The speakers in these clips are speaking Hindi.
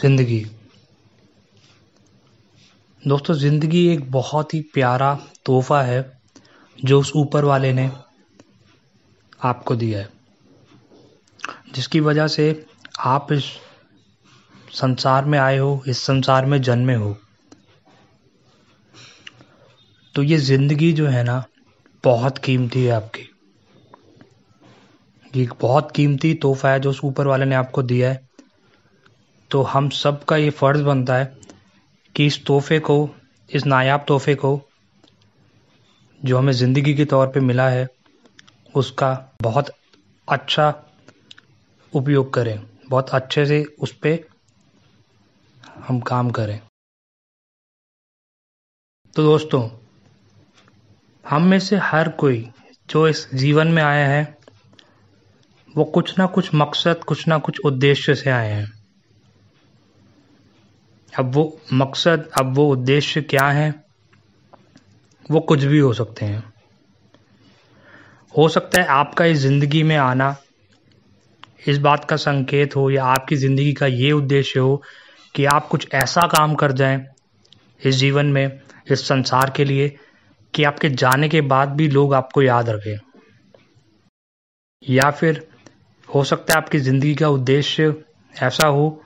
ज़िंदगी। दोस्तों, ज़िंदगी एक बहुत ही प्यारा तोहफ़ा है, जो उस ऊपर वाले ने आपको दिया है, जिसकी वजह से आप इस संसार में आए हो, इस संसार में जन्मे हो। तो ये ज़िंदगी जो है ना, बहुत कीमती है आपकी। ये बहुत कीमती तोहफ़ा है, जो उस ऊपर वाले ने आपको दिया है। तो हम सब का ये फ़र्ज़ बनता है कि इस तोहफ़े को, इस नायाब तोहफ़े को जो हमें ज़िंदगी के तौर पे मिला है, उसका बहुत अच्छा उपयोग करें। बहुत अच्छे से उस पर हम काम करें। तो दोस्तों, हम में से हर कोई जो इस जीवन में आया है, वो कुछ ना कुछ मकसद, कुछ ना कुछ उद्देश्य से आए हैं। अब वो मकसद, अब वो उद्देश्य क्या है? वो कुछ भी हो सकते हैं। हो सकता है आपका इस ज़िंदगी में आना, इस बात का संकेत हो या आपकी ज़िंदगी का ये उद्देश्य हो कि आप कुछ ऐसा काम कर जाएँ इस जीवन में, इस संसार के लिए, कि आपके जाने के बाद भी लोग आपको याद रखें। या फिर हो सकता है आपकी ज़िंदगी का उद्देश्य ऐसा हो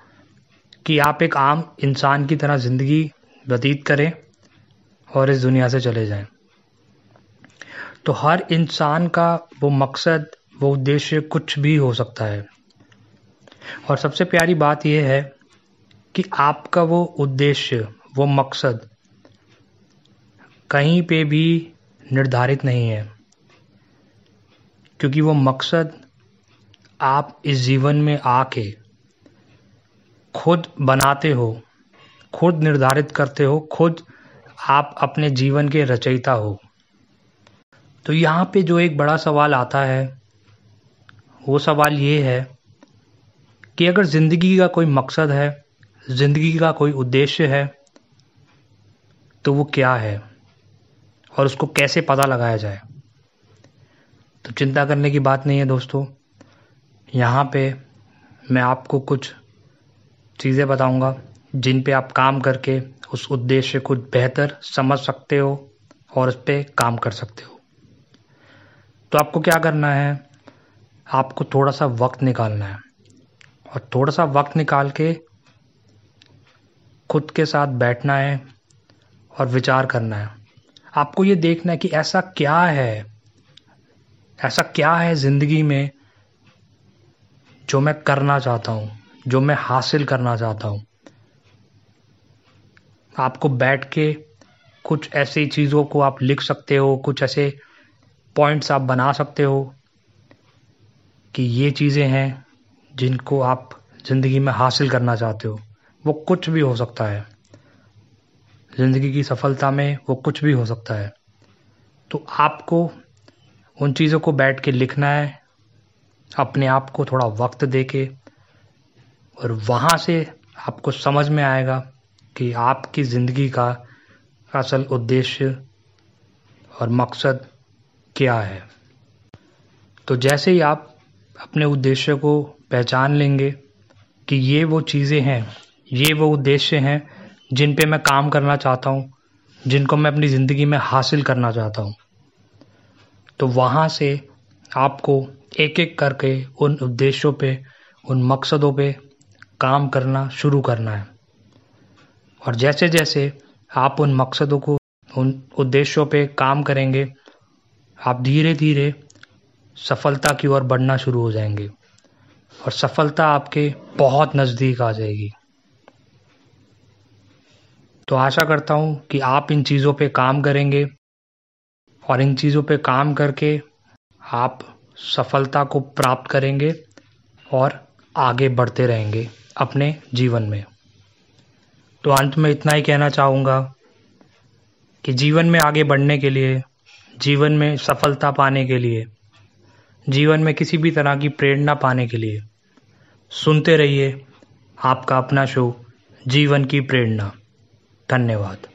कि आप एक आम इंसान की तरह ज़िंदगी व्यतीत करें और इस दुनिया से चले जाएँ। तो हर इंसान का वो मकसद, वो उद्देश्य कुछ भी हो सकता है। और सबसे प्यारी बात यह है कि आपका वो उद्देश्य, वो मकसद कहीं पे भी निर्धारित नहीं है। क्योंकि वो मकसद आप इस जीवन में आके खुद बनाते हो, खुद निर्धारित करते हो, खुद आप अपने जीवन के रचयिता हो। तो यहाँ पे जो एक बड़ा सवाल आता है, वो सवाल ये है कि अगर ज़िंदगी का कोई मकसद है, ज़िंदगी का कोई उद्देश्य है तो वो क्या है? और उसको कैसे पता लगाया जाए? तो चिंता करने की बात नहीं है दोस्तों। यहाँ पे मैं आपको कुछ चीज़ें बताऊँगा जिन पे आप काम करके उस उद्देश्य को बेहतर समझ सकते हो और उस पर काम कर सकते हो। तो आपको क्या करना है? आपको थोड़ा सा वक्त निकालना है। और थोड़ा सा वक्त निकाल के खुद के साथ बैठना है और विचार करना है। आपको ये देखना है कि ऐसा क्या है, ऐसा क्या है ज़िंदगी में जो मैं करना चाहता हूँ। जो मैं हासिल करना चाहता हूँ। आपको बैठ के कुछ ऐसी चीज़ों को आप लिख सकते हो, कुछ ऐसे पॉइंट्स आप बना सकते हो कि ये चीज़ें हैं जिनको आप ज़िंदगी में हासिल करना चाहते हो। वो कुछ भी हो सकता है। ज़िंदगी की सफलता में वो कुछ भी हो सकता है। तो आपको उन चीज़ों को बैठ के लिखना है, अपने आप को थोड़ा वक्त दे के और वहाँ से आपको समझ में आएगा कि आपकी ज़िंदगी का असल उद्देश्य और मकसद क्या है। तो जैसे ही आप अपने उद्देश्य को पहचान लेंगे कि ये वो चीज़ें हैं, ये वो उद्देश्य हैं जिन पे मैं काम करना चाहता हूँ, जिनको मैं अपनी ज़िंदगी में हासिल करना चाहता हूँ तो वहाँ से आपको एक एक करके उन उद्देश्यों पे, उन मकसदों पे काम करना शुरू करना है। और जैसे जैसे आप उन मकसदों को, उन उद्देश्यों पे काम करेंगे, आप धीरे धीरे सफलता की ओर बढ़ना शुरू हो जाएँगे। और सफलता आपके बहुत नज़दीक आ जाएगी। तो आशा करता हूँ कि आप इन चीज़ों पे काम करेंगे और इन चीज़ों पे काम करके आप सफलता को प्राप्त करेंगे और आगे बढ़ते रहेंगे। अपने जीवन में। तो अंत में इतना ही कहना चाहूँगा कि जीवन में आगे बढ़ने के लिए, जीवन में सफलता पाने के लिए, जीवन में किसी भी तरह की प्रेरणा पाने के लिए, सुनते रहिए आपका अपना शो, जीवन की प्रेरणा। धन्यवाद।